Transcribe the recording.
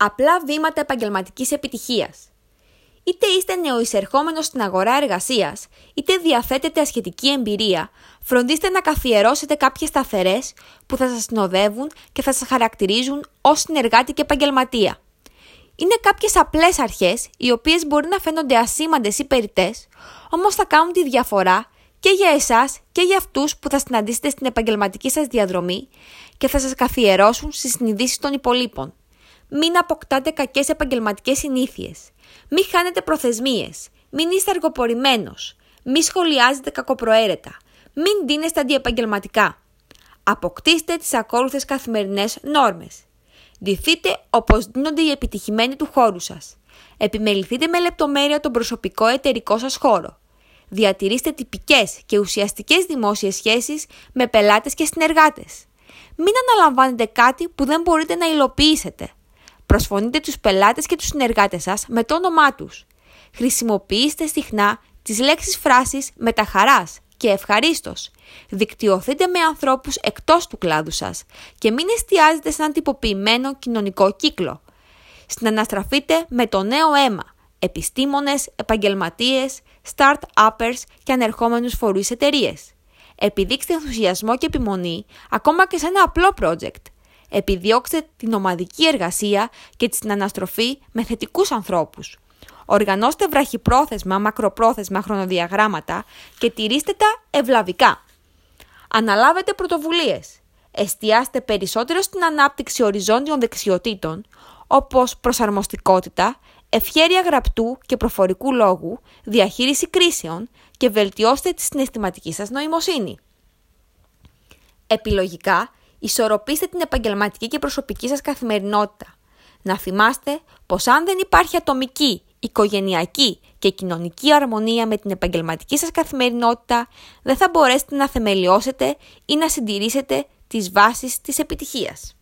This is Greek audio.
Απλά βήματα επαγγελματικής επιτυχίας. Είτε είστε νεοεισερχόμενος στην αγορά εργασίας, είτε διαθέτετε ασχετική εμπειρία, φροντίστε να καθιερώσετε κάποιες σταθερές που θα σας συνοδεύουν και θα σας χαρακτηρίζουν ως συνεργάτη και επαγγελματία. Είναι κάποιες απλές αρχές, οι οποίες μπορεί να φαίνονται ασήμαντες ή περιττές, όμως θα κάνουν τη διαφορά και για εσάς και για αυτούς που θα συναντήσετε στην επαγγελματική σας διαδρομή και θα σας καθιερώσουν στις συνειδήσεις των υπολείπων. Μην αποκτάτε κακές επαγγελματικές συνήθειες. Μην χάνετε προθεσμίες. Μην είστε αργοπορημένος. Μην σχολιάζετε κακοπροαίρετα. Μην δίνεστε αντιεπαγγελματικά. Αποκτήστε τις ακόλουθες καθημερινές νόρμες. Ντυθείτε όπως δίνονται οι επιτυχημένοι του χώρου σας. Επιμεληθείτε με λεπτομέρεια τον προσωπικό εταιρικό σας χώρο. Διατηρήστε τυπικές και ουσιαστικές δημόσιες σχέσεις με πελάτες και συνεργάτες. Μην αναλαμβάνετε κάτι που δεν μπορείτε να υλοποιήσετε. Προσφωνείτε τους πελάτες και τους συνεργάτες σας με το όνομά τους. Χρησιμοποιήστε συχνά τις λέξεις φράσεις με τα χαράς και ευχαρίστως. Δικτυωθείτε με ανθρώπους εκτός του κλάδου σας και μην εστιάζετε σε έναν τυποποιημένο κοινωνικό κύκλο. Συναναστραφείτε με το νέο αίμα, επιστήμονες, επαγγελματίες, start-uppers και ανερχόμενους φορείς εταιρείες. Επιδείξτε ενθουσιασμό και επιμονή ακόμα και σε ένα απλό project. Επιδιώξτε την ομαδική εργασία και τη συναναστροφή με θετικούς ανθρώπους. Οργανώστε βραχυπρόθεσμα, μακροπρόθεσμα χρονοδιαγράμματα και τηρήστε τα ευλαβικά. Αναλάβετε πρωτοβουλίες. Εστιάστε περισσότερο στην ανάπτυξη οριζόντιων δεξιοτήτων, όπως προσαρμοστικότητα, ευχέρεια γραπτού και προφορικού λόγου, διαχείριση κρίσεων και βελτιώστε τη συναισθηματική σας νοημοσύνη. Επιλογικά, ισορροπήστε την επαγγελματική και προσωπική σας καθημερινότητα. Να θυμάστε πως αν δεν υπάρχει ατομική, οικογενειακή και κοινωνική αρμονία με την επαγγελματική σας καθημερινότητα, δεν θα μπορέσετε να θεμελιώσετε ή να συντηρήσετε τις βάσεις της επιτυχίας.